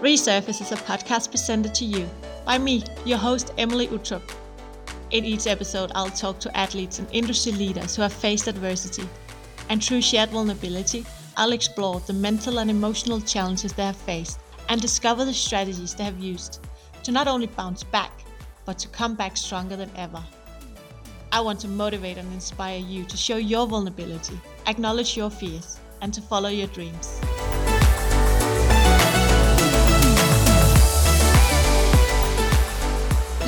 Resurface is a podcast presented to you by me, your host, Emilie Uttrup. In each episode, I'll talk to athletes and industry leaders who have faced adversity. And through shared vulnerability, I'll explore the mental and emotional challenges they have faced and discover the strategies they have used to not only bounce back, but to come back stronger than ever. I want to motivate and inspire you to show your vulnerability, acknowledge your fears, and to follow your dreams.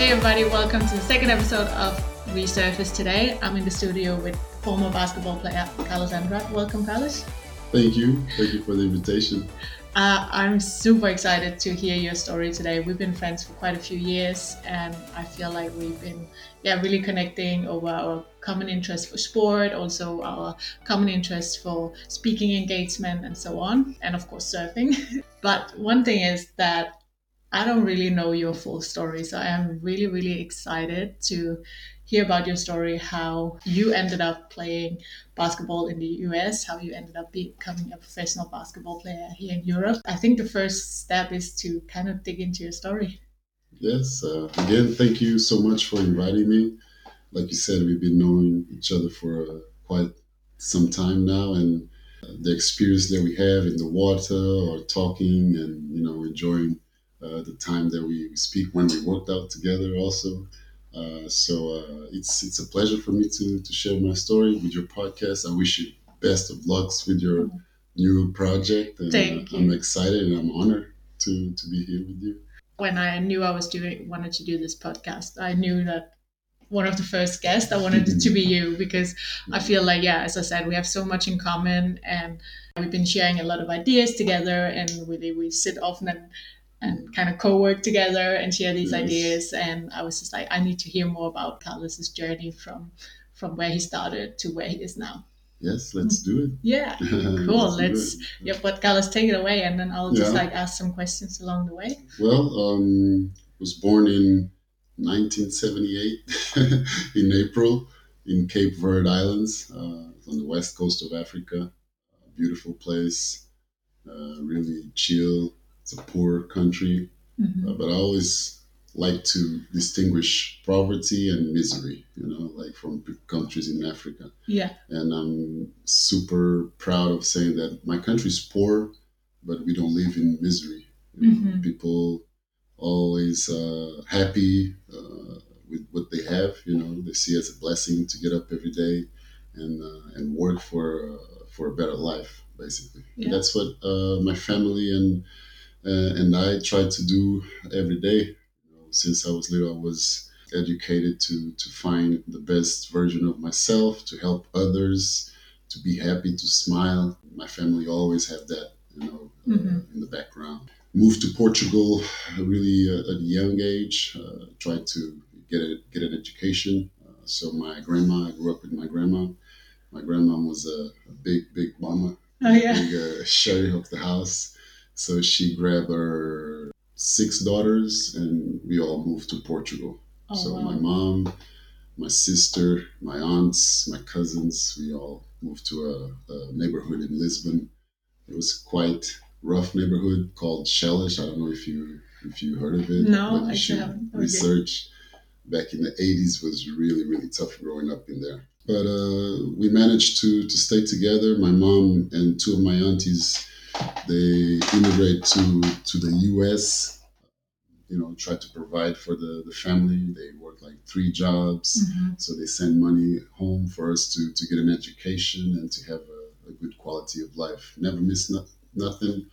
Hey everybody, welcome to the second episode of Resurface today. I'm in the studio with former basketball player Carlos Andrade. Welcome, Carlos. Thank you. Thank you for the invitation. Uh, I'm super excited to hear your story today. We've been friends for quite a few years, and I feel like we've been, yeah, really connecting over our common interest for sport, also our common interest for speaking engagement, and so on, and of course surfing. but one thing is that I don't really know your full story. So I am really, really excited to hear about your story, how you ended up playing basketball in the US, how you ended up becoming a professional basketball player here in Europe. I think the first step is to kind of dig into your story. Yes. Uh, again, thank you so much for inviting me. Like you said, we've been knowing each other for uh, quite some time now, and the experience that we have in the water or talking and you know enjoying uh, the time that we speak when we worked out together also. Uh, so uh, it's it's a pleasure for me to to share my story with your podcast. I wish you best of lucks with your new project. And, Thank you. I'm excited and I'm honored to to be here with you. When I knew I was doing wanted to do this podcast, I knew that one of the first guests I wanted to be you because I feel like yeah, as I said, we have so much in common and we've been sharing a lot of ideas together and we we sit often and and kind of co-work together and share these ideas. And I was just like, I need to hear more about Carlos's journey from from where he started to where he is now. Yes, let's do it. Yeah, cool. let's, let's yeah, but Carlos, take it away, and then I'll just yeah. like ask some questions along the way. Well, um, was born in 1978 in April in Cape Verde Islands uh, on the west coast of Africa. A beautiful place, uh, really chill, it's a poor country, mm-hmm. uh, but I always like to distinguish poverty and misery, you know, like from countries in Africa. Yeah. And I'm super proud of saying that my country is poor, but we don't live in misery. Mm-hmm. People always uh, happy uh, with what they have, you know, they see it as a blessing to get up every day and, uh, and work for, uh, for a better life, basically. Yeah. that's what uh, my family and uh, and I try to do every day. You know, since I was little, I was educated to to find the best version of myself, to help others, to be happy, to smile. My family always had that, you know, uh, mm-hmm. uh, in the background. Moved to Portugal really uh, at a young age. Uh, tried to get a, get an education. Uh, so my grandma, I grew up with my grandma. My grandma was a, a big, big mama. Oh yeah. Big uh, sheriff of the house so she grabbed her six daughters and we all moved to Portugal. Oh, so wow. my mom, my sister, my aunts, my cousins, we all moved to a, a neighborhood in Lisbon. It was quite rough neighborhood called Chelas. I don't know if you if you heard of it. No, I haven't. Research back in the 80s was really really tough growing up in there. But uh, we managed to to stay together. My mom and two of my aunties they immigrate to to the U.S. You know, try to provide for the, the family. They work like three jobs, mm-hmm. so they send money home for us to, to get an education and to have a, a good quality of life. Never miss no, nothing,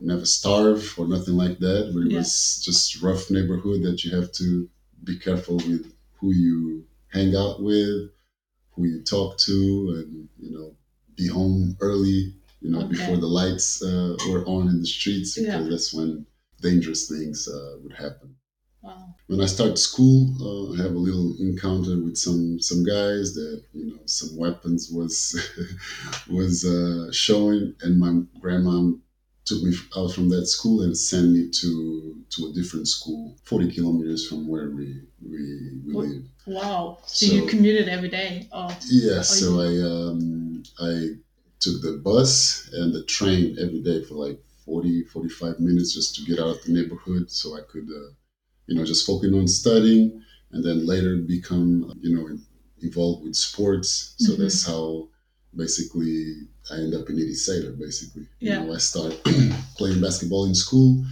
never starve or nothing like that. But it yeah. was just rough neighborhood that you have to be careful with who you hang out with, who you talk to, and you know, be home early you know, okay. before the lights uh, were on in the streets, because yeah. that's when dangerous things uh, would happen. Wow. When I start school, uh, I have a little encounter with some some guys that you know some weapons was was uh, showing, and my grandma took me out from that school and sent me to to a different school, forty kilometers from where we we, we live. Wow! So, so, you commuted every day? Oh, yeah. So you... I um, I took the bus and the train every day for like 40, 45 minutes just to get out of the neighborhood so I could, uh, you know, just focus on studying and then later become, you know, involved with sports. So mm-hmm. that's how basically I end up in Eddie Sater, basically. Yeah. You know, I start playing basketball in school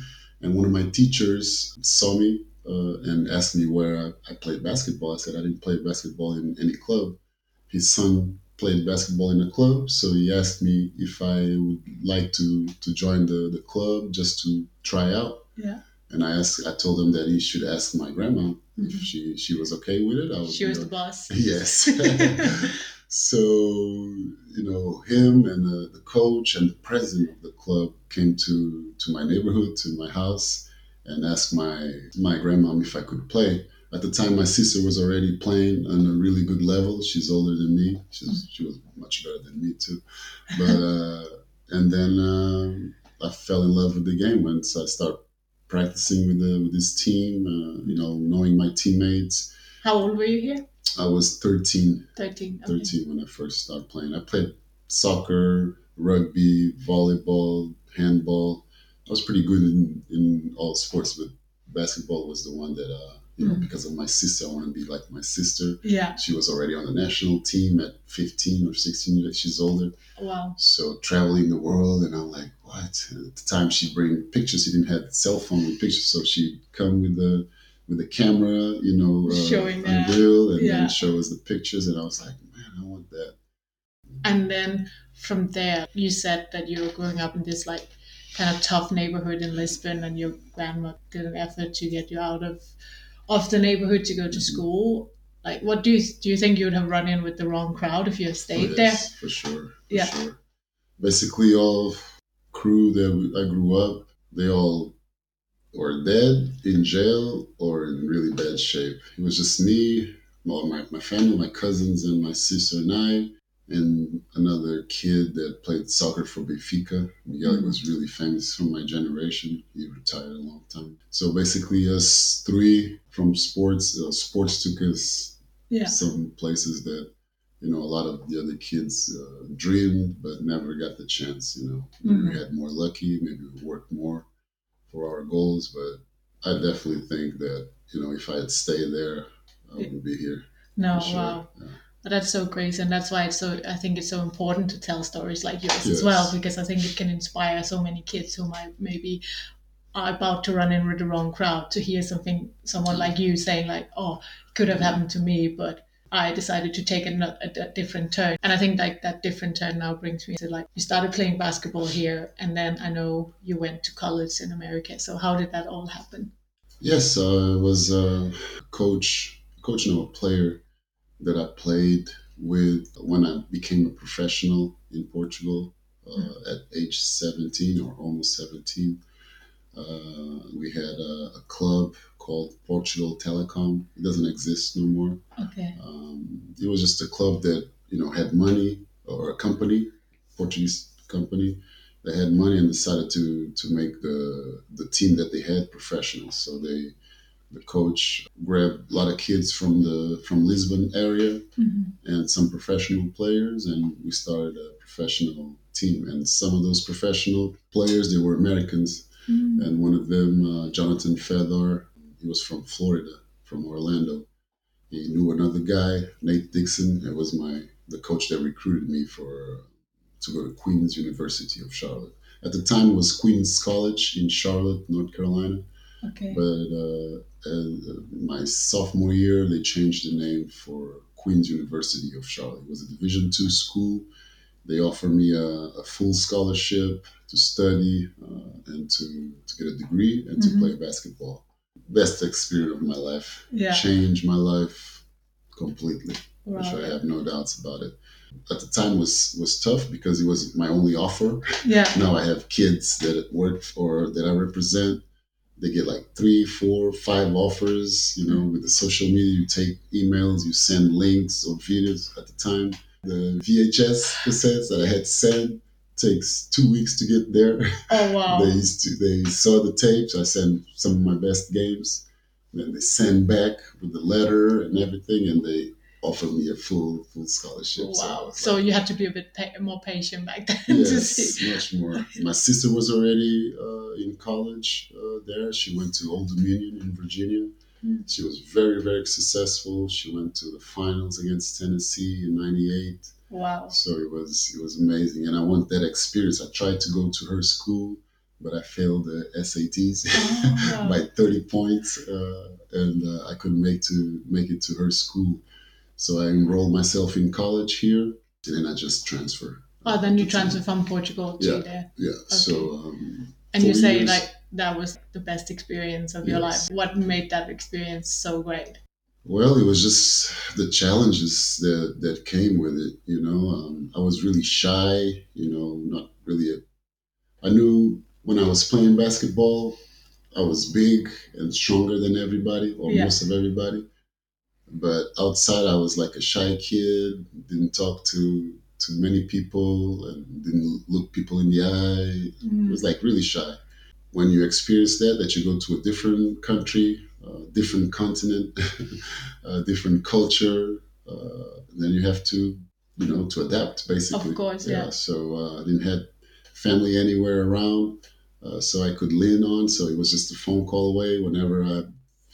and one of my teachers saw me uh, and asked me where I, I, played basketball. I said I didn't play basketball in any club. His son played basketball in a club, so he asked me if I would like to to join the, the club just to try out. Yeah. And I asked, I told him that he should ask my grandma mm-hmm. if she she was okay with it. I she was the boss. Yes. so you know him and the, the coach and the president of the club came to to my neighborhood to my house and asked my my grandmom if I could play. At the time, my sister was already playing on a really good level. She's older than me. She's, she was much better than me too. But uh, and then uh, I fell in love with the game once I started practicing with the with this team. Uh, you know, knowing my teammates. How old were you here? I was 13. 13. Okay. 13 when I first started playing. I played soccer, rugby, volleyball, handball. I was pretty good in, in all sports, but basketball was the one that, uh, you know, mm. because of my sister, I want to be like my sister. Yeah. She was already on the national team at 15 or 16 years. She's older. Wow. So traveling the world, and I'm like, what? At the time, she'd bring pictures. She didn't have cell phone with pictures, so she'd come with the with the camera, you know, uh, showing that, real, and yeah. then show us the pictures. And I was like, man, I want that. And then from there, you said that you were growing up in this like kind of tough neighborhood in Lisbon, and your grandma did an effort to get you out of of the neighborhood to go to school. Like, what do you do? You think you would have run in with the wrong crowd if you had stayed oh, yes, there? For sure. For yeah. Sure. Basically, all crew that I grew up, they all were dead in jail or in really bad shape. It was just me, my, my family, my cousins, and my sister and I and another kid that played soccer for Benfica. Miguel mm-hmm. was really famous from my generation. He retired a long time. So basically, us three from sports, uh, sports took us yeah. some places that you know a lot of the other kids uh, dreamed but never got the chance. You know, maybe mm-hmm. we had more lucky, maybe we worked more for our goals, but I definitely think that you know if I had stayed there, I wouldn't be here. No, sure. wow. Yeah. That's so crazy, and that's why it's so. I think it's so important to tell stories like yours yes. as well, because I think it can inspire so many kids who might maybe are about to run in with the wrong crowd to hear something, someone like you saying like, "Oh, it could have happened to me, but I decided to take a, a, a, different turn. And I think like that different turn now brings me to like you started playing basketball here, and then I know you went to college in America. So how did that all happen? Yes, I was a coach, coach, no, a player that I played with when I became a professional in Portugal uh, mm. at age 17 or almost 17. Uh, we had a, a, club called Portugal Telecom. It doesn't exist no more. Okay. Um, it was just a club that you know had money or a company, Portuguese company, that had money and decided to to make the the team that they had professional. So they the coach grabbed a lot of kids from the from Lisbon area mm-hmm. and some professional players, and we started a professional team. And some of those professional players, they were Americans, mm-hmm. and one of them, uh, Jonathan Fedor, he was from Florida, from Orlando. He knew another guy, Nate Dixon. It was my the coach that recruited me for to go to Queens University of Charlotte. At the time, it was Queens College in Charlotte, North Carolina. Okay. But uh, uh, my sophomore year, they changed the name for Queen's University of Charlotte. It was a Division two school. They offered me a, a full scholarship to study uh, and to, to get a degree and mm-hmm. to play basketball. Best experience of my life. Yeah. Changed my life completely, wow. which I have no doubts about it. At the time was was tough because it was my only offer. Yeah. now I have kids that work or that I represent they get like three, four, five offers. You know, with the social media, you take emails, you send links or videos. At the time, the VHS cassettes that I had sent takes two weeks to get there. Oh wow! they used to, they saw the tapes. I sent some of my best games. Then they send back with the letter and everything, and they offered me a full full scholarship. Wow. So, So you had to be a bit pa- more patient back then to yes, much more. My sister was already uh, in college uh, there. She went to Old Dominion in Virginia. Mm. She was very, very successful. She went to the finals against Tennessee in '98. Wow. So it was it was amazing, and I want that experience. I tried to go to her school, but I failed the SATs Oh. by 30 points, uh, and uh, I couldn't make to make it to her school. So I enrolled myself in college here, and then I just transfer. Oh, then you transferred from Portugal to Yeah. there. Yeah. So um, And you say years. like that was the best experience of your life. What made that experience so great? Well, it was just the challenges that that came with it. You know, um, I was really shy. You know, not really. A, I knew when I was playing basketball, I was big and stronger than everybody, or Yeah. most of everybody. But outside, I was like a shy kid. Didn't talk to to many people and didn't look people in the eye. It was like really shy. When you experience that, that you go to a different country, uh, different continent, a different culture, uh, then you have to, you know, to adapt basically. Of course, yeah. So uh, I didn't have family anywhere around, uh, so I could lean on. So it was just a phone call away. Whenever I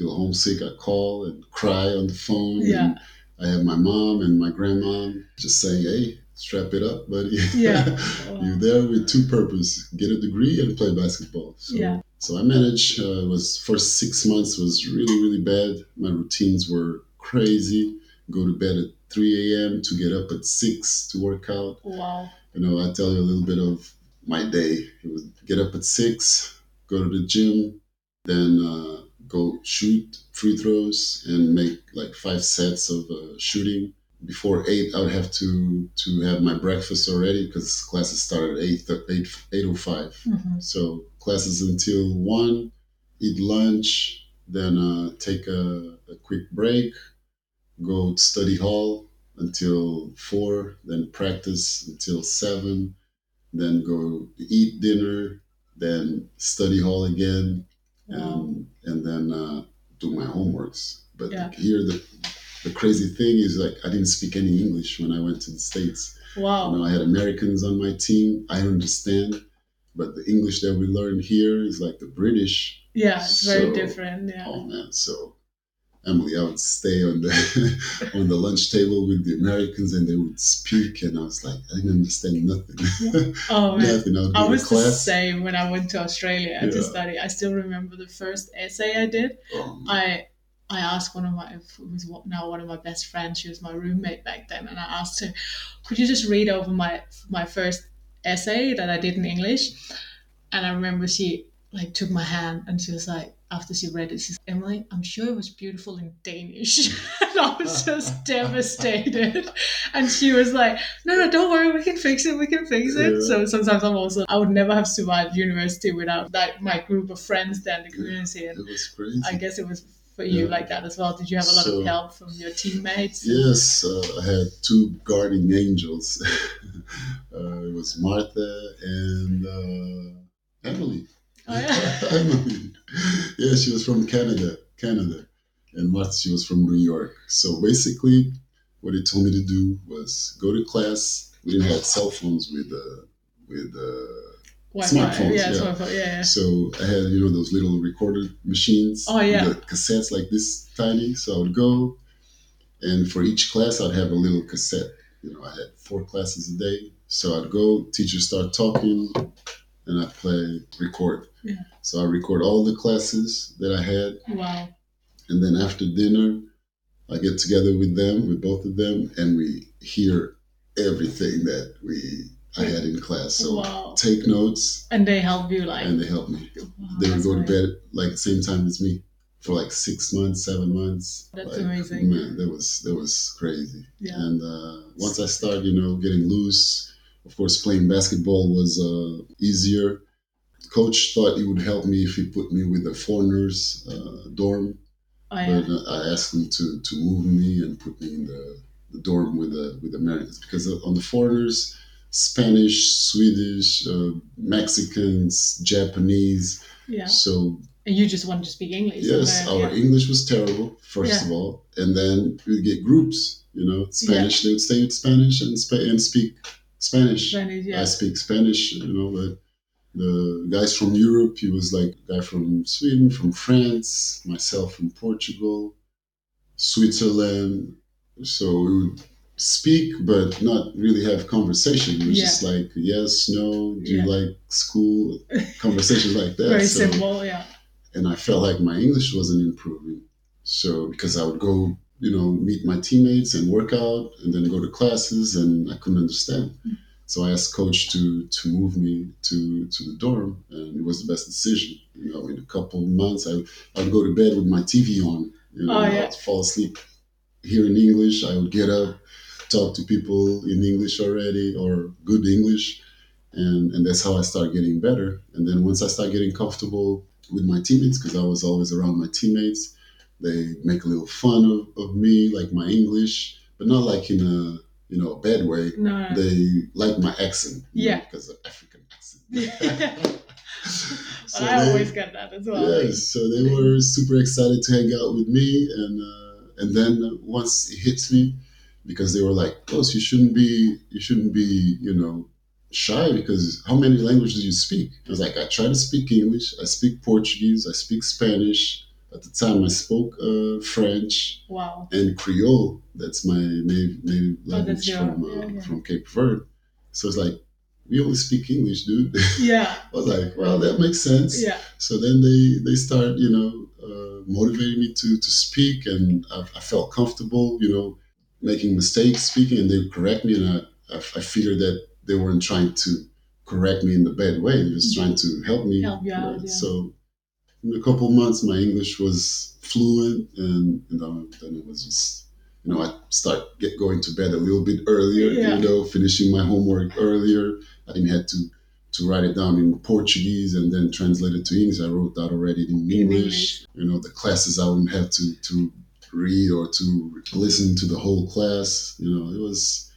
feel homesick, I call and cry on the phone. Yeah. And I have my mom and my grandma just saying, "Hey, strap it up, buddy. Yeah. You're there with two purpose: get a degree and play basketball. So, Yeah. so I managed. Uh, it was first six months was really really bad. My routines were crazy. Go to bed at 3 a.m. to get up at six to work out. Wow. You know, I tell you a little bit of my day. It was get up at six, go to the gym, then uh, go shoot free throws and make like five sets of uh, shooting. Before eight, I would have to to have my breakfast already because classes started at eight eight eight o five. Mhm. So classes until one, eat lunch, then uh, take a, a quick break, go to study hall until four, then practice until seven, then go eat dinner, then study hall again, And and then uh, do my homeworks. But Yeah. here the the crazy thing is like I didn't speak any English when I went to the states. Wow. You know, I had Americans on my team. I understand, but the English that we learn here is like the British. Yeah, it's very different. Yeah. Oh man, so Emilie, I would stay on the on the lunch table with the Americans, and they would speak, and I was like, I didn't understand nothing. Oh nothing. I I was to the same when I went to Australia to Yeah. study. I still remember the first essay I did. Oh. I I asked one of my who was now one of my best friends. She was my roommate back then, and I asked her, "Could you just read over my my first essay that I did in English?" And I remember she like took my hand and she was like, after she read it, she said, "Emilie, I'm sure it was beautiful in Danish." and I was just devastated. And she was like, "No, no, don't worry, we can fix it. We can fix it." Yeah. So sometimes I'm also I would never have survived university without like my group of friends there in the community and it was crazy. I guess it was for you Yeah. like that as well. Did you have a lot So- of help from your teammates? Yes, uh, I had two guardian angels. uh, it was Martha and uh, Emily. Yeah. She was from Canada, Canada, and Martha she was from New York. So basically, what they told me to do was go to class. We didn't have cell phones with uh, with uh. Smartphones, yeah, yeah. smartphone, yeah, yeah. So I had, you know, those little recorder machines. Oh, yeah. The cassettes like this tiny. So I would go, and for each class, I'd have a little cassette. You know, I had four classes a day. So I'd go, teachers start talking, and I'd play, record. Yeah. So I record all the classes that I had. Wow. And then after dinner, I get together with them, with both of them, and we hear everything that we I had in class. So wow. take notes, And they help you like and they help me wow, they would go to bed like the same time as me for like six months, seven months. That's Like, amazing. Man, that was that was crazy. Yeah. And uh, once I started, you know, getting loose, of course, playing basketball was uh, easier. Coach thought he would help me if he put me with the foreigners uh, dorm, Oh, yeah. but uh, I asked him to to move me and put me in the, the dorm with the with Americans because on the foreigners, Spanish, Swedish, uh, Mexicans, Japanese. yeah. So And you just wanted to speak English. yes, okay, our yeah. English was terrible first Yeah. of all, and then we get groups. You know, Spanish. They would stay with Spanish and, sp- and speak Spanish. Spanish, yeah. I speak Spanish. You know, but the guys from Europe, he was like a guy from Sweden, from France, myself from Portugal, Switzerland. So we would speak, but not really have conversation. It was Yeah. just like yes, no, do Yeah. you like school? Conversations like that. Very so, simple, yeah. and I felt like my English wasn't improving. So because I would go, you know, meet my teammates and work out, and then go to classes, and I couldn't understand. So I asked coach to to move me to to the dorm, and it was the best decision. You know, in a couple months, I I'd go to bed with my TV on. You know, Oh, yeah. I'd fall asleep hearing English. I would get up, talk to people in English already or good English, and and that's how I started getting better. And then once I started getting comfortable with my teammates, because I was always around my teammates, they make a little fun of, of me, like my English, but not like in a you know a bad way. No, no. They like my accent, Yeah. because of African accent. Yeah. So I they- always get that as well. Yes, so they were super excited to hang out with me, and uh, and then once it hits me, because they were like, "Close, you shouldn't be, you shouldn't be, you know, shy because how many languages do you speak?" I was like, "I try to speak English, I speak Portuguese, I speak Spanish. At the time, I spoke uh, French Wow. and Creole. That's my native, native Oh, language that's your- from uh, yeah, yeah. from Cape Verde. So it's like we only speak English, dude. Yeah. I was like, well, that makes sense. Yeah. So then they they start, you know, uh, motivating me to to speak, and I, I felt comfortable, you know, making mistakes speaking, and they would correct me, and I I, I figured that they weren't trying to correct me in the bad way; they were just trying to help me. Help you out, yeah. So in a couple months, my English was fluent, and, and then, it was just. You know, I start get going to bed a little bit earlier. Yeah. You know, finishing my homework earlier. I didn't have to to write it down in Portuguese and then translate it to English. I wrote that already in English. English. You know, the classes I wouldn't have to to read or to listen to the whole class. You know, it was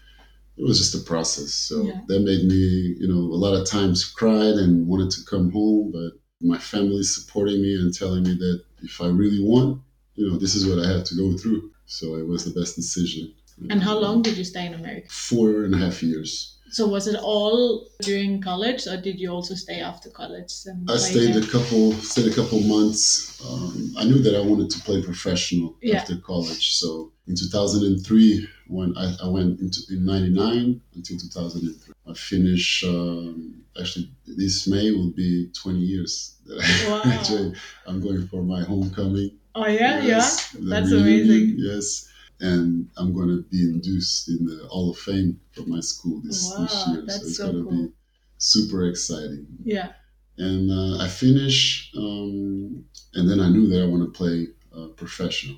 it was just a process. So Yeah. that made me, you know, a lot of times cried and wanted to come home, but my family supporting me and telling me that if I really want, you know, this is what I have to go through. So it was the best decision. And how long did you stay in America? Four and a half years. So was it all during college, or did you also stay after college? I stayed there? a couple stayed a couple months. Um, I knew that I wanted to play professional Yeah. after college. So in 2003, when I, I went into in '99 until 2003, I finished. Um, actually, this May will be 20 years that I Wow. I'm going for my homecoming. Oh yeah, Yes, the That's reunion, amazing. Yes. And I'm going to be induced in the Hall of Fame for my school this, this Wow, year. that's so it's so going to cool. be super exciting yeah, yeah. and uh, I finished, um, and then I knew that I want to play uh, professional.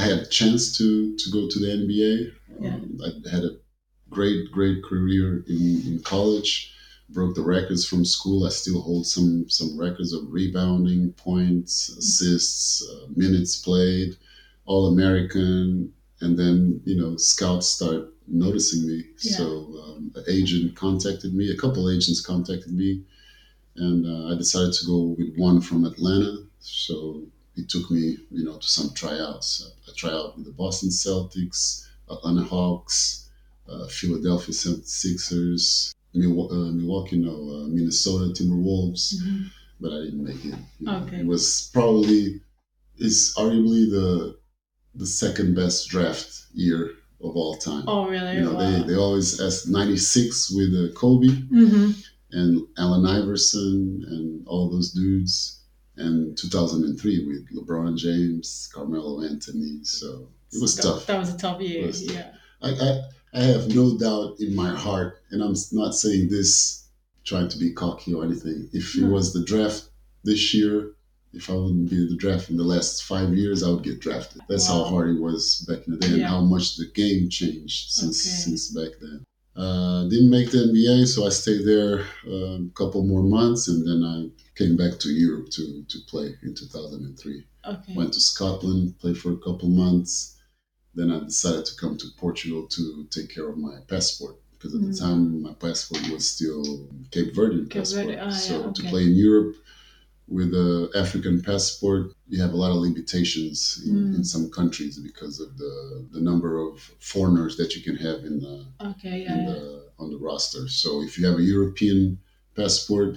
I had a chance to to go to the NBA. Um, I had a great, great career in, in college. Broke the records from school. I still hold some some records of rebounding, points, assists, uh, minutes played, All American, and then you know scouts start noticing me. Yeah. So um, an agent contacted me. A couple agents contacted me and uh, I decided to go with one from Atlanta. So it took me, you know, to some tryouts. I tried out with the Boston Celtics, Atlanta Hawks, uh, Philadelphia 76ers, Milwaukee, uh, Milwaukee no, uh, Minnesota Timberwolves, Mhm. but I didn't make it. you know. Okay. It was probably, it's arguably the the second best draft year of all time. Oh really? you know, wow. they, they always ask 96 with uh, Kobe hmm and Allen Iverson and all those dudes, and 2003 with LeBron James, Carmelo Anthony. So it was tough. That was a tough year. Tough. yeah. I, I, I have no doubt in my heart, and I'm not saying this trying to be cocky or anything. If it No. was the draft this year, if I wouldn't be in the draft in the last five years, I would get drafted. That's how hard it was back in the day, and how much the game changed since Okay. since back then. Uh, didn't make the NBA, so I stayed there um, a couple more months, and then I came back to Europe to to play in 2003 Okay. went to Scotland, played for a couple months. Then I decided to come to Portugal to take care of my passport because at the Mm. time my passport was still Cape Verdean Cape passport. Verde, ah, so yeah, to play in Europe with the African passport, you have a lot of limitations in, mm. in, some countries because of the the number of foreigners that you can have in the, okay, yeah, in the on the roster. So if you have a European passport,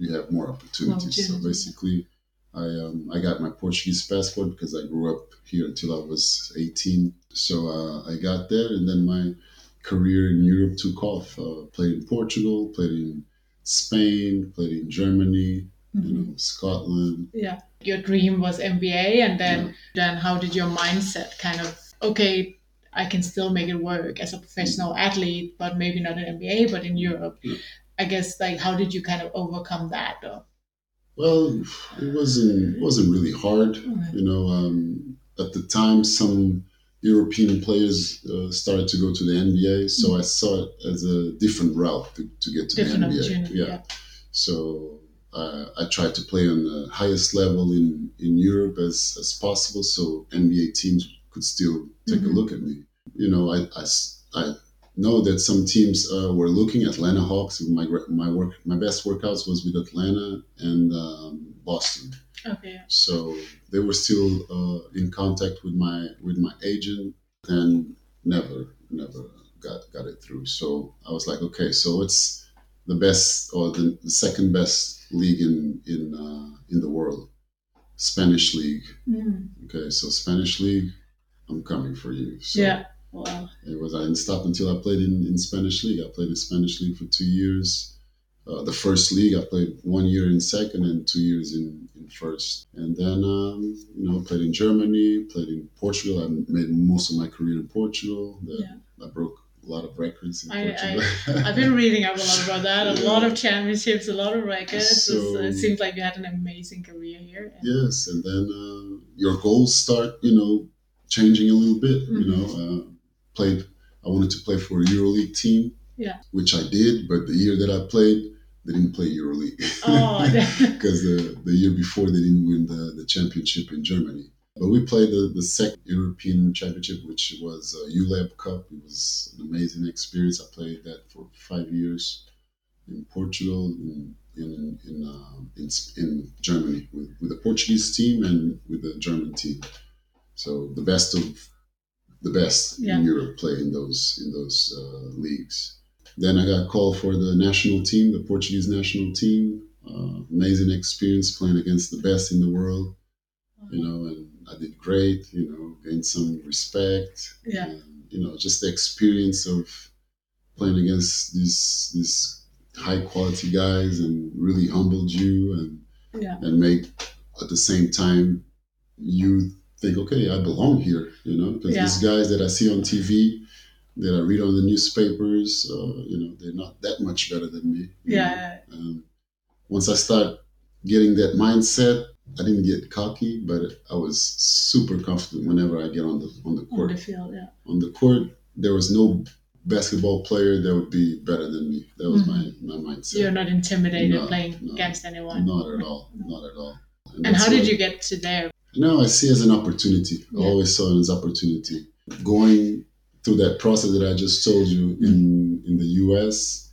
you have more opportunities. so basically, I um, I got my Portuguese passport because I grew up here until I was 18. So uh, I got there, and then my career in Europe took off. Uh, played in Portugal, played in Spain, played in Germany, mm-hmm. you know, Scotland. Yeah, your dream was NBA, and then yeah. then how did your mindset kind of okay? I can still make it work as a professional athlete, but maybe not in NBA, but in Europe. Yeah. I guess like how did you kind of overcome that? Or? Well, it wasn't it wasn't really hard. Mm-hmm. You know, um, at the time, some European players uh, started to go to the NBA, so mm-hmm. I saw it as a different route to, to get to different the NBA. Yeah. yeah. So uh, I tried to play on the highest level in, in Europe as, as possible, so NBA teams could still take mm-hmm. a look at me. You know, I, I, I know that some teams uh, were looking. At Atlanta Hawks. My my work, my best workouts was with Atlanta and um, Boston. Okay. So they were still uh, in contact with my with my agent, and never never got got it through. So I was like, okay, so it's the best or the, the second best league in in uh, in the world, Spanish league. Mm. Okay, so Spanish league, I'm coming for you. So yeah. Wow. It was I didn't stop until I played in, in Spanish league. I played in Spanish league for two years. Uh, the first league I played one year in second and two years in, in first. And then um, you know played in Germany, played in Portugal. I made most of my career in Portugal. The, yeah. I broke a lot of records in I, Portugal. I, have been reading up a lot about that. A yeah. lot of championships, a lot of records. So, it seems like you had an amazing career here. Yes, and then uh, your goals start, you know, changing a little bit. Mm-hmm. You know, uh, played. I wanted to play for a EuroLeague team. Yeah. Which I did, but the year that I played, they didn't play EuroLeague. Oh. Because the, the year before they didn't win the, the championship in Germany. But we played the, the second European Championship, which was a ULEB Cup. It was an amazing experience. I played that for five years in Portugal, in in in, uh, in, in Germany with, with the Portuguese team and with the German team. So the best of the best yeah. in Europe play in those in those uh, leagues. Then I got called for the national team, the Portuguese national team. Uh, amazing experience playing against the best in the world, you know, and I did great, you know, gained some respect. Yeah. And, you know, just the experience of playing against these these high quality guys and really humbled you and yeah. and make at the same time you think, okay, I belong here, you know, because yeah. these guys that I see on TV, that I read on the newspapers, uh, you know, they're not that much better than me. Yeah. Um, once I start getting that mindset, I didn't get cocky, but I was super confident whenever I get on the on the court. On the field, yeah. On the court, there was no basketball player that would be better than me. That was mm-hmm. my, my mindset. You're not intimidated no, playing no, against anyone. Not at all. Not at all. And, and how did you get to there? No, I see it as an opportunity. Yeah. I always saw it as opportunity. Going through that process that I just told you in in the US,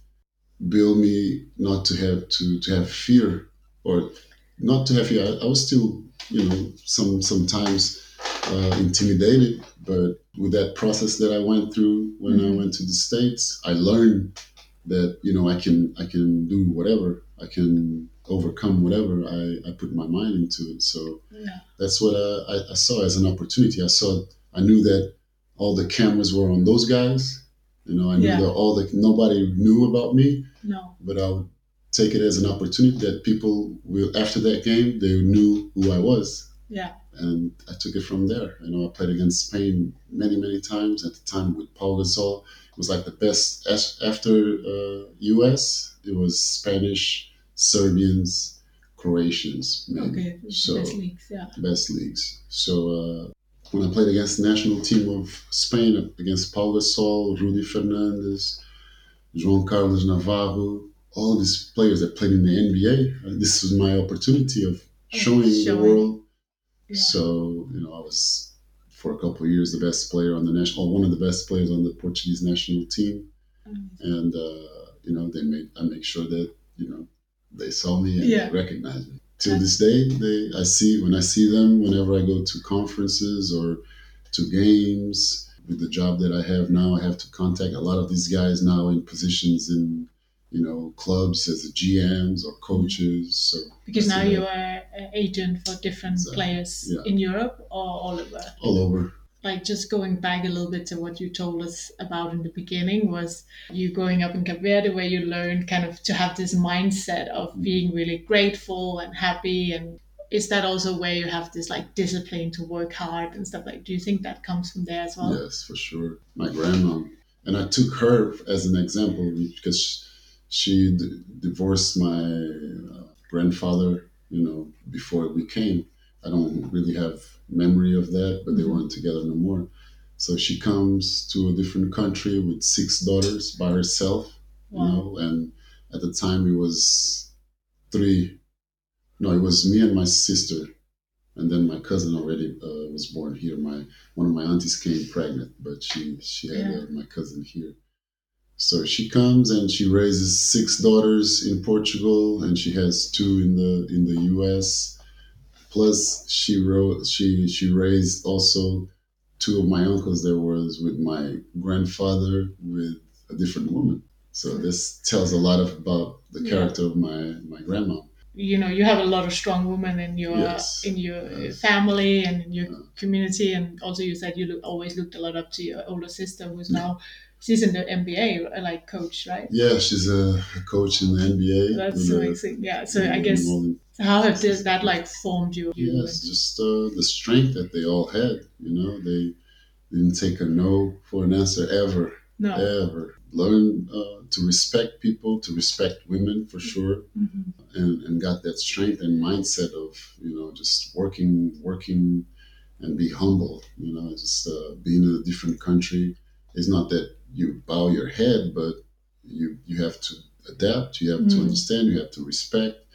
build me not to have to to have fear or not to have fear. I, I was still, you know, some sometimes uh, intimidated, but with that process that I went through when mm-hmm. I went to the states, I learned that you know I can I can do whatever I can overcome whatever I, I put my mind into it. So yeah. that's what I, I, saw as an opportunity. I saw, I knew that all the cameras were on those guys. You know, I knew yeah. that all the, nobody knew about me. No. But I would take it as an opportunity that people will, after that game, they knew who I was. Yeah. And I took it from there. You know, I played against Spain many, many times at the time with Pau Gasol. It was like the best after uh, US. It was Spanish, Serbians, Croatians. Okay, so best leagues, yeah. Best leagues. So uh, when I played against the national team of Spain, against Pau Gasol, Rudy Fernandez, João Carlos Navarro, all these players that played in the NBA, uh, this was my opportunity of showing, showing. the world. Yeah. So, you know, I was for a couple of years the best player on the national, one of the best players on the Portuguese national team. Mm. And, uh, you know, they made, I make sure that, you know, they saw me and yeah. they recognized me. till this day, they I see when I see them whenever I go to conferences or to games. With the job that I have now, I have to contact a lot of these guys now in positions in you know clubs as GMs or coaches. So because now you are an agent for different exactly. players yeah. in Europe or all over. All over like just going back a little bit to what you told us about in the beginning was you growing up in Cape Verde where you learned kind of to have this mindset of being really grateful and happy. And is that also where you have this like discipline to work hard and stuff? Like do you think that comes from there as well? Yes for sure. My grandma. And i took her as an example because she d- divorced my uh, grandfather you know before we came i don't really have memory of that, but they mm-hmm. weren't together no more. So she comes to a different country with six daughters by herself, wow. you know, and at the time it was three. No, it was me and my sister, and then my cousin already uh, was born here. My one of my aunties came pregnant, but she she had yeah. uh, my cousin here. So she comes and she raises six daughters in Portugal, and she has two in the in the U.S Plus, she wrote she she raised also two of my uncles There was with my grandfather with a different woman. So hmm. this tells a lot of, about the character yeah. of my my grandma. You know, you have a lot of strong women in your yes. in your yes. family and in your community, and also you said you look, always looked a lot up to your older sister, who's yeah. Hmm. now she's in the NBA, uh, like coach, right? Yeah, she's a coach in the NBA. That's amazing. yeah, so I guess how have this, that like formed you? Yes, just uh, the strength that they all had. You know, they didn't take a no for an answer ever. No. Ever. Learn uh, to respect people, to respect women for sure, mm-hmm. and, and got that strength and mindset of, you know, just working, working and be humble. You know, just uh, being in a different country. It's not that you bow your head, but you you have to adapt. You have mm. to understand. You have to respect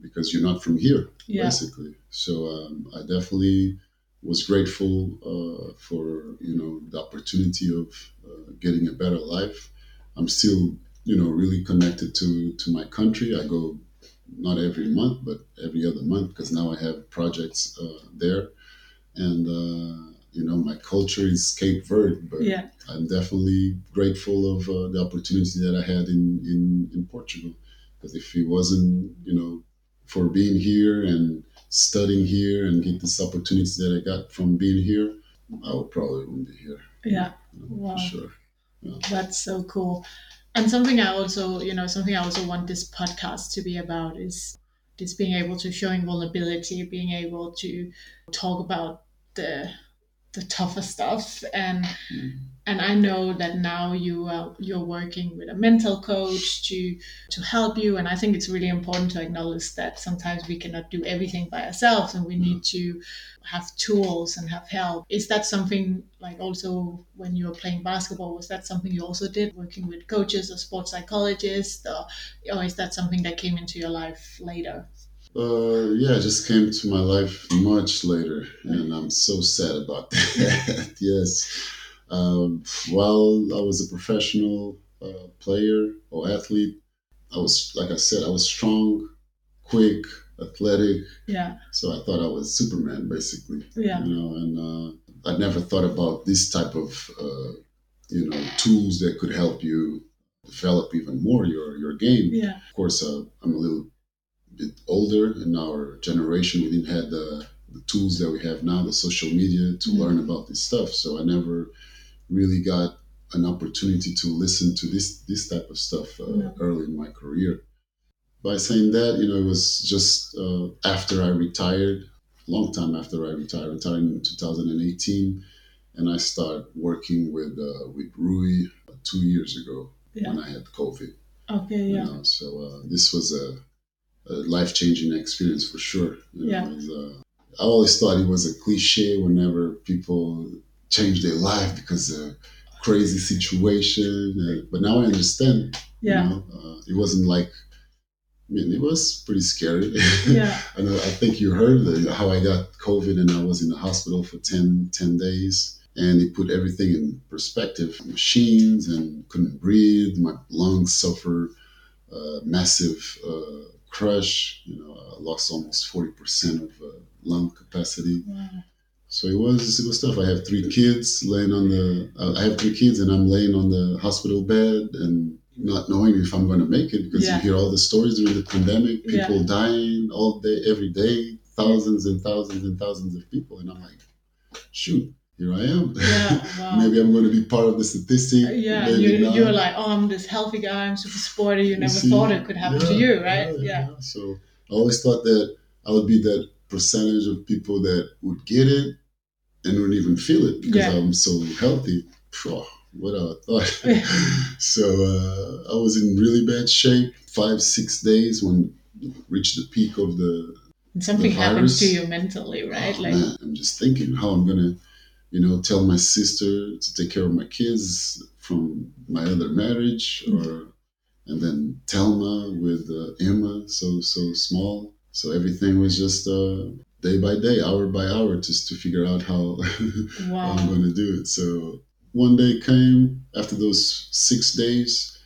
because you're not from here, yeah. basically. So um, I definitely was grateful uh, for you know the opportunity of uh, getting a better life. I'm still you know really connected to to my country. I go not every month, but every other month because now I have projects uh, there, and uh, you know, my culture is Cape Verde, but yeah. I'm definitely grateful of uh, the opportunity that I had in, in, in Portugal. Because if it wasn't, you know, for being here and studying here and get this opportunity that I got from being here, I would probably wouldn't be here. Yeah. You know, wow. For sure. Yeah. That's so cool. And something I also, you know, something I also want this podcast to be about is just being able to showing vulnerability, being able to talk about the the tougher stuff and mm. And I know that now you are you're working with a mental coach to to help you and I think it's really important to acknowledge that sometimes we cannot do everything by ourselves and we mm. need to have tools and have help is that something like also when you were playing basketball was that something you also did working with coaches or sports psychologists or, or is that something that came into your life later uh, yeah, it just came to my life much later, and I'm so sad about that. yes. Um, while I was a professional uh, player or athlete, I was, like I said, I was strong, quick, athletic. Yeah. So I thought I was Superman, basically. Yeah. You know, and uh, I never thought about this type of, uh, you know, tools that could help you develop even more your your game. Yeah. Of course, uh, I'm a little bit older in our generation, we didn't have the, the tools that we have now, the social media, to mm-hmm. learn about this stuff. So I never really got an opportunity to listen to this this type of stuff uh, no. early in my career. By saying that, you know, it was just uh, after I retired, long time after I retired, retired in 2018, and I started working with uh, with Rui two years ago yeah. when I had COVID. Okay, yeah. You know, so uh, this was a a life changing experience for sure. You yeah. was, uh, I always thought it was a cliche whenever people change their life because of crazy situation. But now I understand. Yeah. You know, uh, it wasn't like, I mean, it was pretty scary. Yeah. and I think you heard the, how I got COVID and I was in the hospital for 10, 10 days. And it put everything in perspective. Machines and couldn't breathe. My lungs suffered uh, massive uh, crush. You know, I lost almost forty percent of uh, lung capacity. Wow. So it was it was tough. I have three kids laying on the. Uh, I have three kids, and I'm laying on the hospital bed and not knowing if I'm going to make it because Yeah. you hear all the stories during the pandemic, Yeah. people dying all day, every day, thousands and thousands and thousands of people, and I'm like, shoot, here I am. Yeah, wow. Maybe I'm going to be part of the statistic. Uh, yeah, you not. you were like, oh, I'm this healthy guy, I'm super sporty. You never see? thought it could happen to you, right? Yeah. So I always thought that I would be that percentage of people that would get it and wouldn't even feel it because Yeah. I'm so healthy. Phew, what I thought. so uh, I was in really bad shape. Five, six days when reached the peak of the. And something The happens to you mentally, right? Oh, like, man, I'm just thinking how I'm gonna, you know, tell my sister to take care of my kids from my other marriage, Mm. or and then Telma with uh, Emma, so so small. So everything was just uh, day by day, hour by hour, just to figure out how, how. I'm going to do it. So one day came after those six days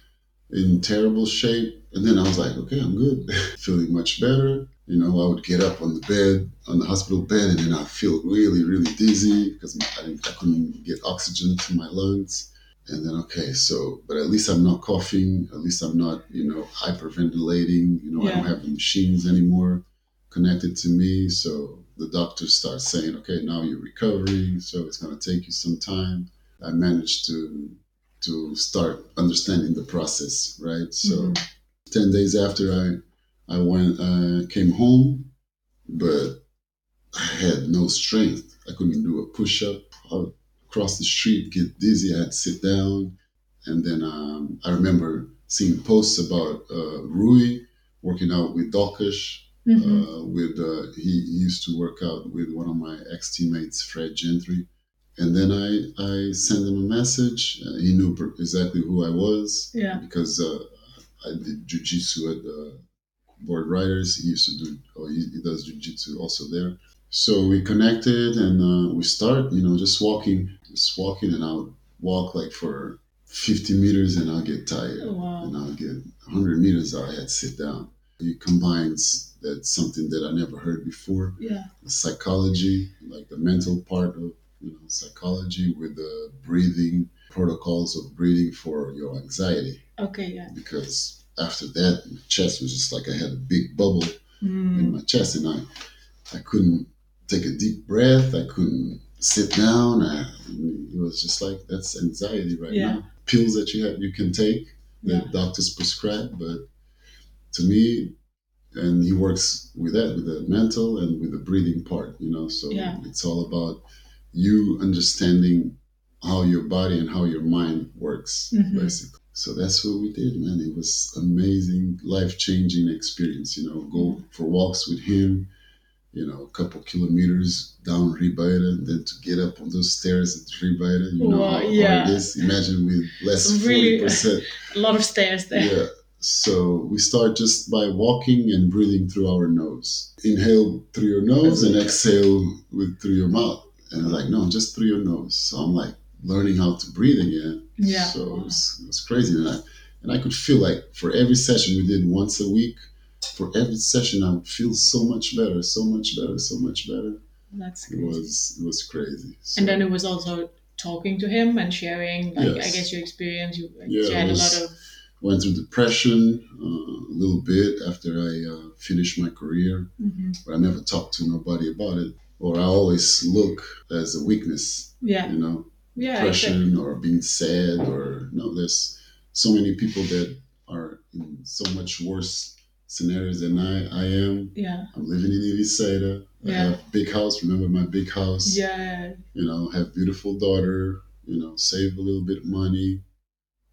in terrible shape. And then I was like, okay, I'm good. Feeling much better. You know, I would get up on the bed, on the hospital bed, and then I'd feel really, really dizzy because I, didn't, I couldn't get oxygen to my lungs. And then, okay, so, but at least I'm not coughing. At least I'm not, you know, hyperventilating. You know, I don't have the machines anymore connected to me. So the doctor starts saying, okay, now you're recovering. So it's going to take you some time. I managed to to start understanding the process, right? So Mhm. ten days after I I went uh, came home, but I had no strength. I couldn't do a push up. I would cross the street, get dizzy. I had to sit down, and then um, I remember seeing posts about uh, Rui working out with Dalkish. Mhm. Uh, with uh, he, he used to work out with one of my ex teammates, Fred Gentry, and then I I sent him a message. Uh, he knew per- exactly who I was yeah. because uh, I did jujitsu at uh, Board Riders. He used to do, oh, he, he does jujitsu also there. So we connected and uh, we start, you know, just walking, just walking, and I'll walk like for 50 meters and I'll get tired. Wow. And I'll get 100 meters, I had to sit down. He combines that something that I never heard before Yeah. the psychology, like the mental part of you know psychology with the breathing protocols of breathing for your anxiety. Okay. Yeah. Because after that, my chest was just like I had a big bubble Mm. in my chest, and I I couldn't take a deep breath. I couldn't sit down. I, it was just like that's anxiety right Yeah. now. Pills that you have you can take that Yeah. doctors prescribe, but to me, and he works with that, with the mental and with the breathing part, you know. So Yeah. it's all about you understanding how your body and how your mind works, Mhm. basically. So that's what we did, man. It was amazing, life changing experience. You know, go for walks with him. You know, a couple kilometers down Ribeira, and then to get up on those stairs at Ribeira. You know Wow, how yeah. hard it is. Imagine with less Really- forty percent A lot of stairs there. yeah. So we start just by walking and breathing through our nose. Inhale through your nose and exhale with through your mouth. And like, no, just through your nose. So I'm like learning how to breathe again. Yeah. So it was, it was crazy. And I, and I could feel like for every session we did once a week, for every session I would feel so much better, so much better, so much better. That's It crazy. was it was crazy. So, And then it was also talking to him and sharing, like, I guess your experience. You, Yeah, you had it a lot of. Went through depression uh, a little bit after I uh, finished my career. Mhm. but I never talked to nobody about it. Or I always look as a weakness, Yeah. you know, Yeah. depression Exactly. or being sad or no, there's so many people that are in so much worse scenarios than I, I am. Yeah. I'm living in Ericeira. I Yeah. have big house. Remember my big house? Yeah. You know, have beautiful daughter. You know, save a little bit of money.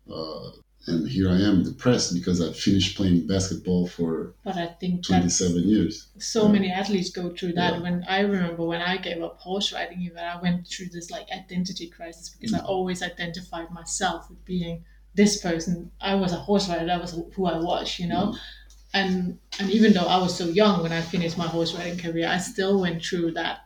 Uh, and here I am depressed because I finished playing basketball for But I think 27 years. so Yeah. many athletes go through that. Yeah. When I remember when I gave up horse riding, even I went through this like identity crisis because I Mm. always identified myself with being this person. I was a horse rider. That was who I was, you know. Mm. And and even though I was so young when I finished my horse riding career, I still went through that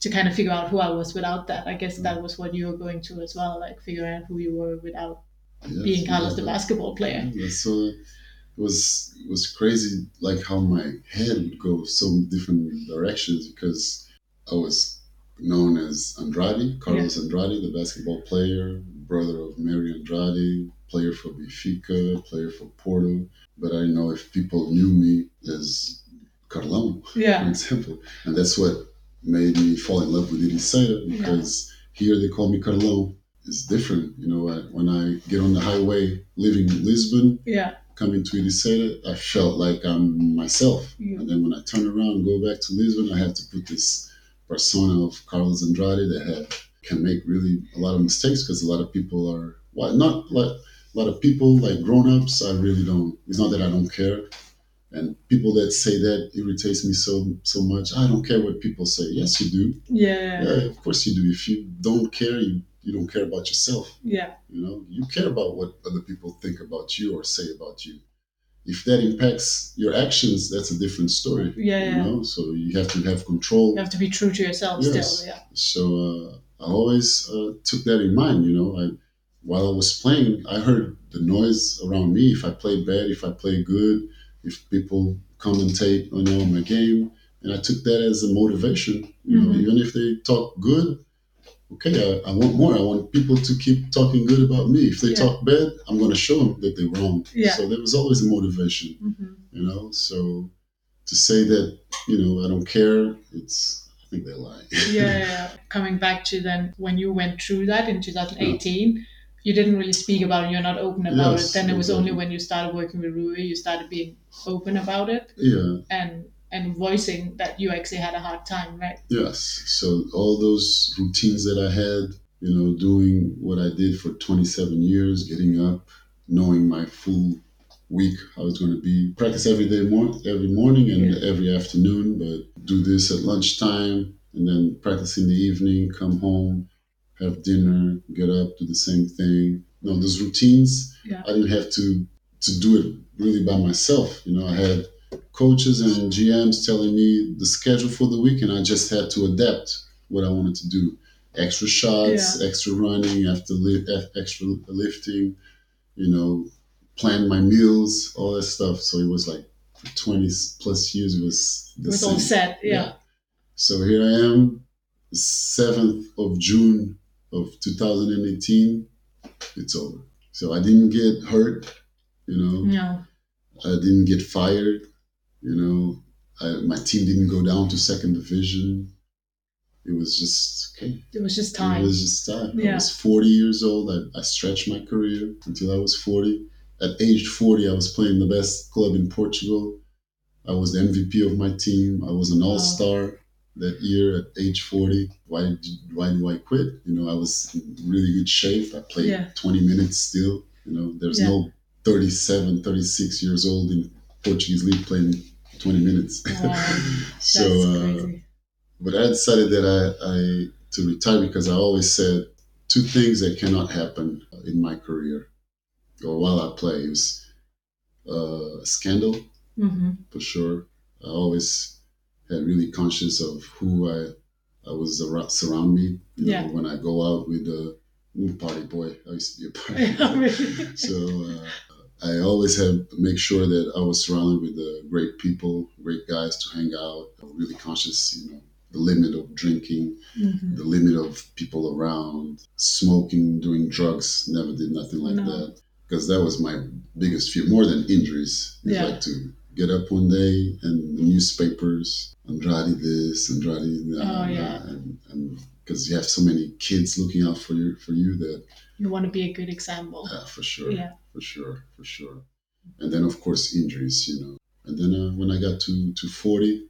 to kind of figure out who I was without that. I guess that was what you were going through as well, like figuring out who you were without Yes, being Carlos the basketball player. Yeah, it it was it was crazy like how my head would go so different directions because I was known as Andrade, Carlos yeah. Andrade, the basketball player, brother of Mary Andrade, player for Benfica, player for Porto. But I know if people knew me as Carlão, yeah. for example. And that's what made me fall in love with Ericeira because yeah. here they call me Carlão. It's different, you know. I, when I get on the highway, leaving Lisbon, yeah, coming to Ericeira, I felt like I'm myself. Yeah. And then when I turn around and go back to Lisbon, I have to put this persona of Carlos Andrade that have, can make really a lot of mistakes because a lot of people are well, not like a lot of people like grown-ups. I really don't. It's not that I don't care. And people that say that irritates me so so much. I don't care what people say. Yes, you do. Yeah. Yeah, of course you do. If you don't care, you you don't care about yourself. Yeah. You know, you care about what other people think about you or say about you. If that impacts your actions, that's a different story. Yeah. You know, so you have to have control. You have to be true to yourself yes. still. Yeah. So uh, I always uh, took that in mind. You know, I while I was playing, I heard the noise around me. If I played bad, if I played good if people commentate on you know, my game, and I took that as a motivation. You mm-hmm. know, even if they talk good, okay, I, I, want more. I want people to keep talking good about me. If they yeah. talk bad, I'm going to show them that they're wrong. Yeah. So there was always a motivation. Mm-hmm. You know, so to say that you know I don't care, it's I think they lie. yeah, Coming back to then when you went through that in 2018. Yeah you didn't really speak about it, you're not open about yes, it. Then it was exactly. only when you started working with Rui, you started being open about it. Yeah. And and voicing that you actually had a hard time, right? Yes. So all those routines that I had, you know, doing what I did for 27 years, getting up, knowing my full week how it's going to be, practice every day, more every morning and yeah. every afternoon, but do this at lunchtime and then practice in the evening, come home, have dinner, get up, do the same thing. You know, those routines, yeah. I didn't have to to do it really by myself. You know, I had coaches and GMs telling me the schedule for the week, and I just had to adapt what I wanted to do. Extra shots, yeah. extra running, after li- extra lifting, you know, plan my meals, all that stuff. So it was like for 20 plus years, it was the it was same. all set, yeah. yeah. So here I am, 7th of June of 2018, it's over. So I didn't get hurt, you know. No. I didn't get fired, you know. I, my team didn't go down to second division. It was just okay. It was just time. It was just time. Yeah. I was 40 years old. I, I stretched my career until I was 40. At age 40, I was playing the best club in Portugal. I was the MVP of my team. I was an all star that year at age 40 why did why do i quit you know i was in really good shape i played yeah. 20 minutes still you know there's yeah. no 37 36 years old in portuguese league playing 20 minutes wow. so uh, but i decided that i i to retire because i always said two things that cannot happen in my career or while i play is uh, scandal mm-hmm. for sure i always had really conscious of who I I was around, surround me. You yeah. Know, when I go out with the party boy, I used to be a party boy. so uh, I always had make sure that I was surrounded with uh, great people, great guys to hang out. Really conscious, you know, the limit of drinking, mm-hmm. the limit of people around, smoking, doing drugs. Never did nothing like no. that because that was my biggest fear, more than injuries. Yeah. Like to get up one day and the newspapers, Andrade this, Andrade that, oh, yeah. and because you have so many kids looking out for you for you that you want to be a good example. Yeah, for sure. Yeah, for sure, for sure. And then of course injuries, you know. And then uh, when I got to to forty,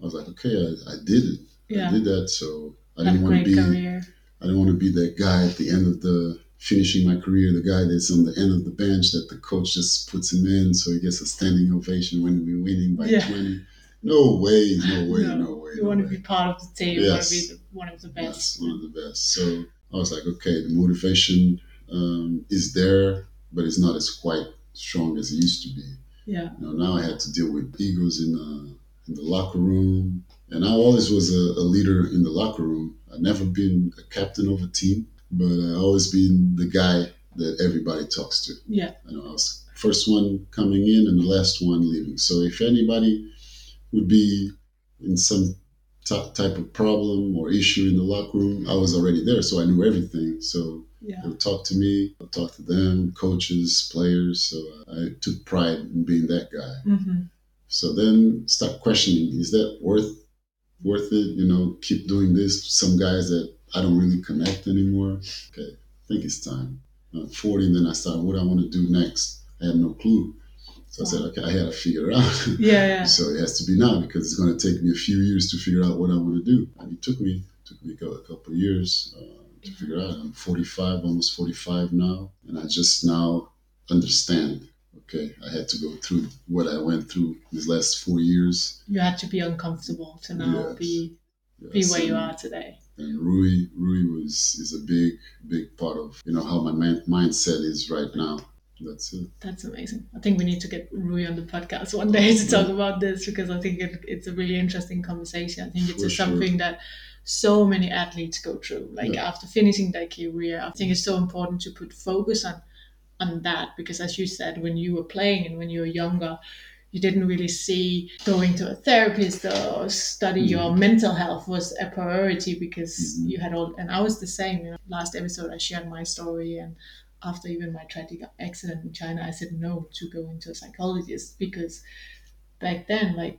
I was like, okay, I, I did it. Yeah. I did that. So I didn't want to be. Career. I didn't want to be that guy at the end of the finishing my career, the guy that's on the end of the bench that the coach just puts him in so he gets a standing ovation when we're winning by yeah. 20. No way, no way, no, no way. You no want way. to be part of the team, yes. you want to be the, one of the best. Yes, one of the best. So I was like, okay, the motivation um, is there, but it's not as quite strong as it used to be. Yeah. You know, now I had to deal with egos in, uh, in the locker room. And I always was a, a leader in the locker room. I've never been a captain of a team but I always been the guy that everybody talks to. Yeah. You know, I was first one coming in and the last one leaving. So if anybody would be in some t- type of problem or issue in the locker room, I was already there, so I knew everything. So Yeah. they would talk to me, I'd talk to them, coaches, players. So I took pride in being that guy. hmm So then start questioning: Is that worth worth it? You know, keep doing this. Some guys that I don't really connect anymore. Okay, I think it's time. I'm 40, and then I started what I want to do next. I had no clue. So I said, okay, I had to figure out. Yeah, yeah. so it has to be now because it's going to take me a few years to figure out what I want to do. And it took me took me a couple of years uh, to figure out. I'm 45, almost 45 now, and I just now understand. Okay, I had to go through what I went through these last four years. You had to be uncomfortable to now Yes. be be Yes, where you are today. And Rui, Rui was is a big, big part of you know how my man, mindset is right now. That's it. That's amazing. I think we need to get Rui on the podcast one day to talk about this because I think it, it's a really interesting conversation. I think it's just sure. something that so many athletes go through. Like Yeah. after finishing their career, I think it's so important to put focus on on that because as you said, when you were playing and when you were younger, you didn't really see going to a therapist or study your mental health was a priority because Mhm. you had all and I was the same. You know, last episode I shared my story and after even my tragic accident in China, I said no to go into a psychologist because back then, like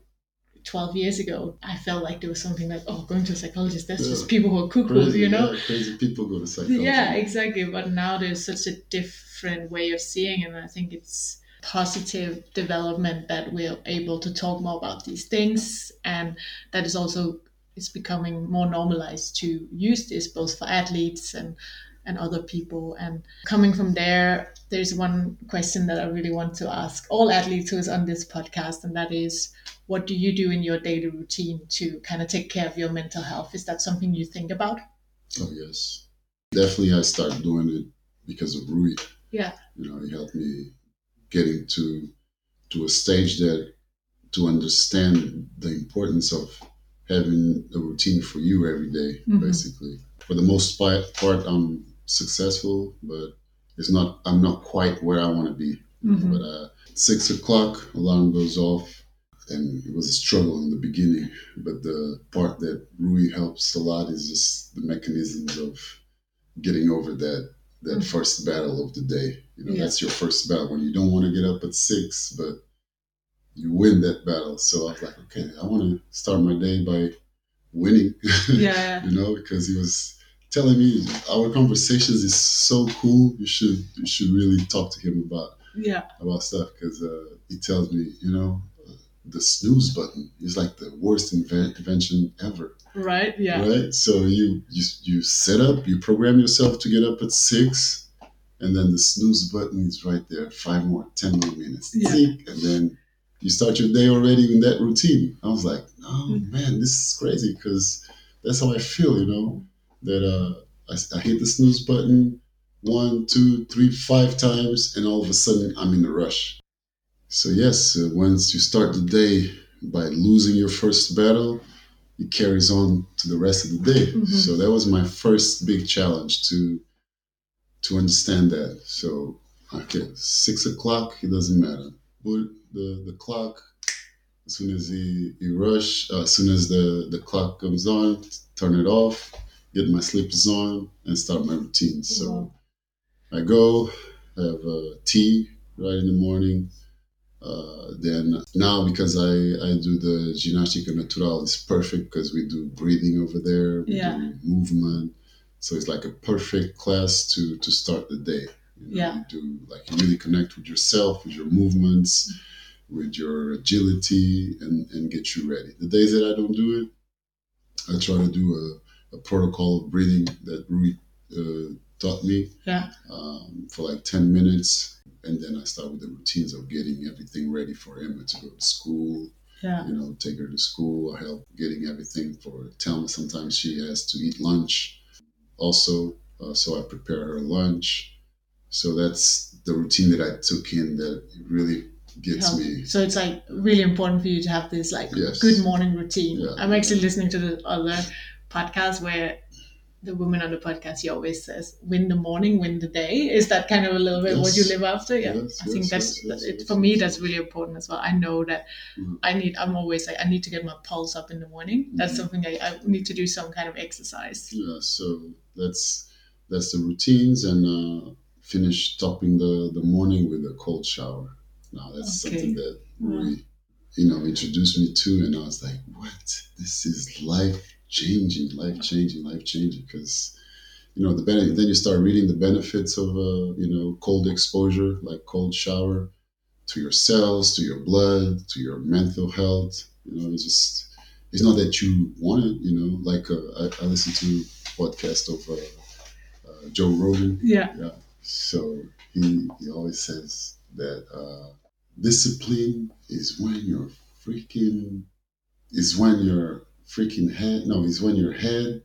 12 years ago, I felt like there was something like, oh, going to a psychologist, that's just people who are cuckoo, Crazy, you know? yeah, crazy people go to psychology. Yeah, exactly. But now there's such a different way of seeing, and I think it's positive development that we're able to talk more about these things, and that is also it's becoming more normalized to use this both for athletes and and other people. And coming from there, there's one question that I really want to ask all athletes who is on this podcast, and that is, what do you do in your daily routine to kind of take care of your mental health? Is that something you think about? Oh yes, definitely. I started doing it because of Rui. Yeah. You know, he helped me getting to to a stage that to understand the importance of having a routine for you every day, Mhm. basically. For the most part, part, I'm successful, but it's not. I'm not quite where I want to be. Mhm. But uh, six o'clock, alarm goes off, and it was a struggle in the beginning. But the part that Rui helps a lot is just the mechanisms of getting over that that Mhm. first battle of the day. You know, Yeah. that's your first battle when you don't want to get up at six, but you win that battle. So I was like, okay, I want to start my day by winning. Yeah. you know, because it was telling me our conversations is so cool. You should you should really talk to him about Yeah. about stuff because uh, he tells me, you know, the snooze button is like the worst inven- invention ever, Right. Yeah. right? So you you you set up, you program yourself to get up at six, and then the snooze button is right there, five more, ten more minutes, Yeah. And then you start your day already in that routine. I was like, oh Mm. man, this is crazy because that's how I feel, you know, that uh, I, I hit the snooze button one, two, three, five times, and all of a sudden I'm in a rush. So yes, uh, once you start the day by losing your first battle, it carries on to the rest of the day. Mhm. So that was my first big challenge to to understand that. So okay, six o'clock, it doesn't matter. Put the the clock as soon as he, he rush, uh, as soon as the, the clock comes on, turn it off, get my slippers on, and start my routine. So I go, have uh, tea right in the morning. Uh, then now because I, I do the ginástica natural, it's perfect because we do breathing over there, we Yeah. do movement. So it's like a perfect class to, to start the day. You know, Yeah. You do like you really connect with yourself, with your movements, with your agility, and, and get you ready. The days that I don't do it, I try to do a, a protocol of breathing that Rui uh, taught me Yeah. um, for like 10 minutes. And then I start with the routines of getting everything ready for Emma to go to school, Yeah. you know, take her to school, I help getting everything for Telma. Sometimes she has to eat lunch also. Uh, so I prepare her lunch. So that's the routine that I took in that really gets Help. me. So it's like really important for you to have this like Yes. good morning routine. Yeah. I'm actually listening to the other podcast where the woman on the podcast, she always says, "Win the morning, win the day." Is that kind of a little bit yes. what you live after? Yeah, yes, I think yes, that's that it, for me. That's really important as well. I know that mm-hmm. I need. I'm always like I need to get my pulse up in the morning. That's mm-hmm. something I, I, need to do some kind of exercise. Yeah, so that's that's the routines and uh, finish topping the the morning with a cold shower. Now that's okay. something that really you know introduced me to, and I was like, what? This is life changing, life changing, life changing. Because you know the benefit. Then you start reading the benefits of uh, you know cold exposure, like cold shower, to your cells, to your blood, to your mental health. You know, it's just it's not that you want it. You know, like uh, I, I listen to podcast of uh, uh, Joe Rogan. Yeah. Yeah. So he he always says that uh, discipline is when you're freaking is when you're freaking head. No, it's when your head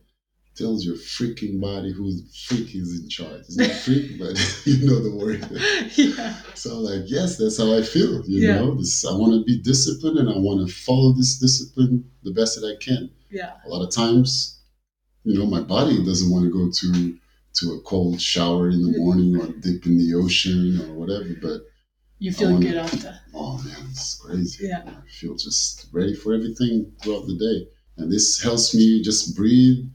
tells your freaking body who's freak is in charge. It's not freak, but you know the word. yeah. So I'm like, yes, that's how I feel. You yeah. know, this, I want to be disciplined and I want to follow this discipline the best that I can. Yeah. A lot of times, you know, my body doesn't want to go to to a cold shower in the morning or dip in the ocean or whatever, but you feel wanna, good after. Oh man, it's crazy. Yeah. I feel just ready for everything throughout the day. And this helps me just breathe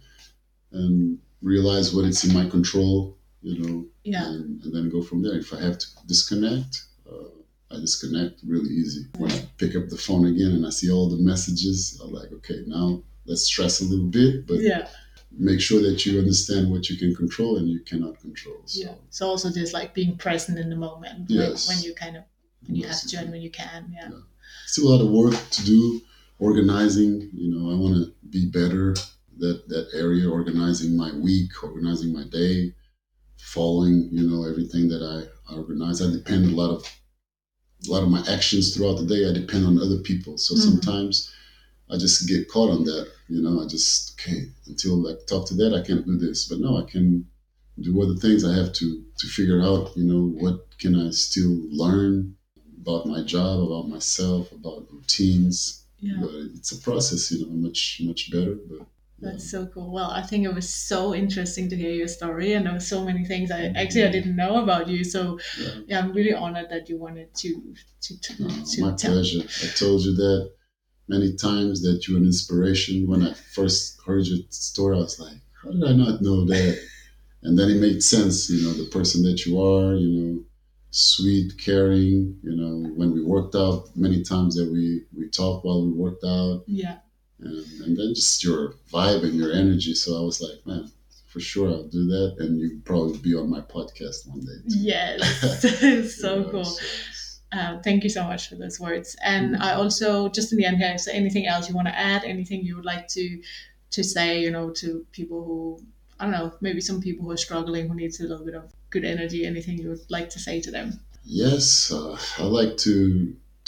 and realize what it's in my control, you know, yeah. and, and then go from there. If I have to disconnect, uh, I disconnect really easy. When I pick up the phone again and I see all the messages, I'm like, okay, now let's stress a little bit, but yeah. make sure that you understand what you can control and you cannot control. So. Yeah. So also just like being present in the moment, yes. when you kind of when you yes. have to and when you can. Yeah. yeah. Still a lot of work to do organizing. You know, I want to be better that that area, organizing my week, organizing my day, following you know everything that I organize. I depend a lot of a lot of my actions throughout the day. I depend on other people, so mm-hmm. sometimes I just get caught on that. You know, I just okay until like talk to that I can't do this, but no, I can do other things. I have to to figure out. You know, what can I still learn about my job, about myself, about routines yeah. but it's a process you know much much better but that's so cool. Well, I think it was so interesting to hear your story, and there were so many things I mm-hmm. actually I didn't know about you. So, yeah, yeah I'm really honored that you wanted to to, to, to my tell. pleasure. I told you that many times that you're an inspiration. When I first heard your story, I was like, how did I not know that? and then it made sense. You know, the person that you are. You know, sweet, caring. You know, when we worked out, many times that we we talked while we worked out. Yeah. And, and then just your vibe and your energy. So I was like, man, for sure I'll do that, and you probably be on my podcast one day. Too. Yes, so you know, cool. So, uh, thank you so much for those words. And mm-hmm. I also, just in the end here, is there anything else you want to add? Anything you would like to to say, you know, to people who I don't know, maybe some people who are struggling who needs a little bit of good energy. Anything you would like to say to them? Yes, uh, I like to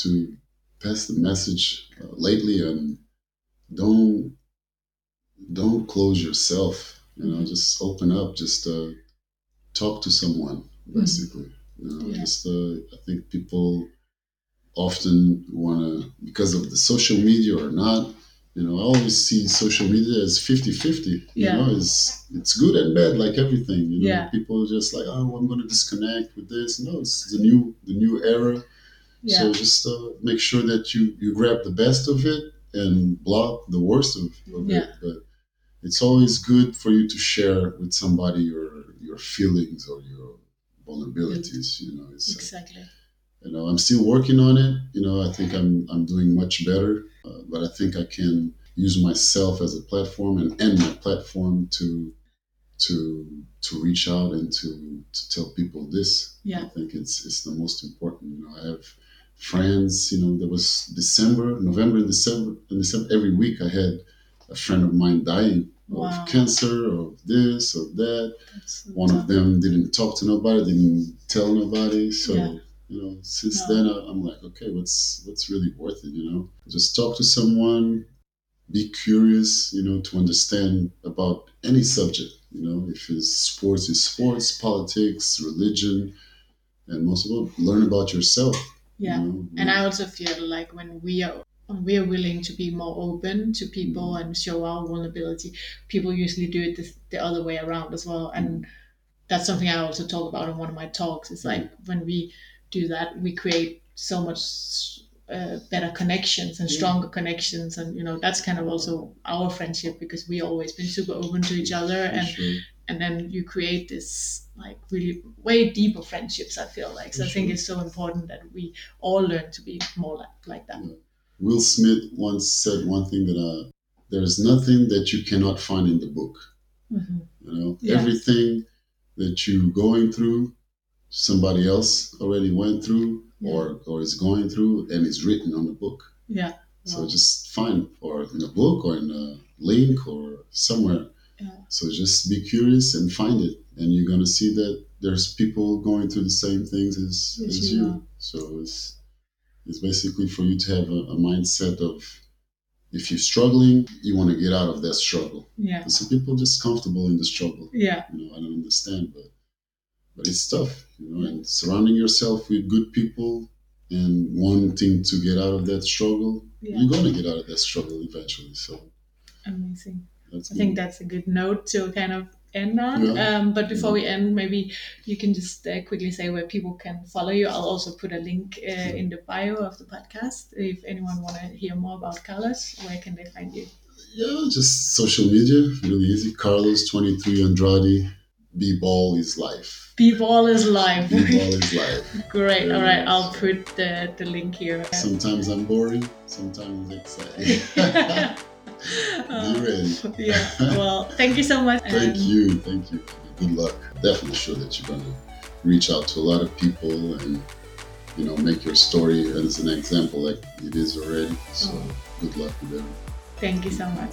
to pass the message uh, lately and don't don't close yourself. You know, just open up. Just uh, talk to someone. Mm-hmm. Basically, mm-hmm. you know, yeah. just uh, I think people often want to because of the social media or not you know, I always see social media as 50 50. You know, it's it's good and bad, like everything. You know, yeah. people are just like, oh, I'm going to disconnect with this. No, it's the new the new era. Yeah. So just uh, make sure that you you grab the best of it and block the worst of, of yeah. it. But it's always good for you to share with somebody your your feelings or your vulnerabilities. You know, it's uh, exactly. You know, I'm still working on it. You know, I think I'm I'm doing much better but I think I can use myself as a platform and, and my platform to to to reach out and to, to tell people this. Yeah. I think it's it's the most important. You know, I have friends, you know, there was December, November and December and December every week I had a friend of mine dying wow. of cancer of this of that. So One tough. of them didn't talk to nobody, didn't tell nobody. So yeah you know since no. then I, am like okay what's what's really worth it you know just talk to someone be curious you know to understand about any subject you know if it's sports is sports politics religion and most of all learn about yourself yeah you know? and i also feel like when we are we're willing to be more open to people Mm. and show our vulnerability. People usually do it the, the other way around as well, and that's something I also talk about in one of my talks. It's like when we do that, we create so much uh, better connections and Yeah. stronger connections, and you know that's kind of also our friendship because we always been super open to each other, and sure. and then you create this like really way deeper friendships. I feel like so. I think it's so important that we all learn to be more like like that. Will Smith once said one thing that uh, there's nothing that you cannot find in the book. hmm You know, Yeah. everything that you're going through, somebody else already went through or or is going through, and it's written on the book. Yeah. So Wow. just find or in a book or in a link or somewhere. Yeah. So just be curious and find it, and you're gonna see that there's people going through the same things as, Yes, as you are. So it's it's basically for you to have a, a mindset of if you're struggling, you want to get out of that struggle. Yeah. Some people just comfortable in the struggle. Yeah. You know, I don't understand, but but it's tough, you know, and surrounding yourself with good people and wanting to get out of that struggle, Yeah. you're gonna get out of that struggle eventually. So Amazing. that's I think that's a good note to kind of end on. Yeah. Um, but before we end, maybe you can just uh, quickly say where people can follow you. I'll also put a link uh, in the bio of the podcast. If anyone want to hear more about Carlos, where can they find you? yeah, just social media, really easy. Carlos twenty three Andrade, B ball is life. B-Ball is life B ball is life. Great. All right. I'll put the, the link here. Sometimes I'm boring, sometimes it's exciting. Be uh, ready. yeah. Well, thank you so much. Thank you, thank you. Good luck. Definitely sure that you're gonna reach out to a lot of people and you know make your story as an example like it is already. So Oh. good luck with them. Thank you so much.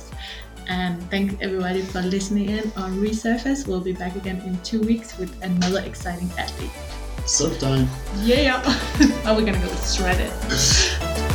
And thanks everybody for listening in on Resurface. We'll be back again in two weeks with another exciting athlete. Surf time. Yeah, yeah. Are we gonna go shred it?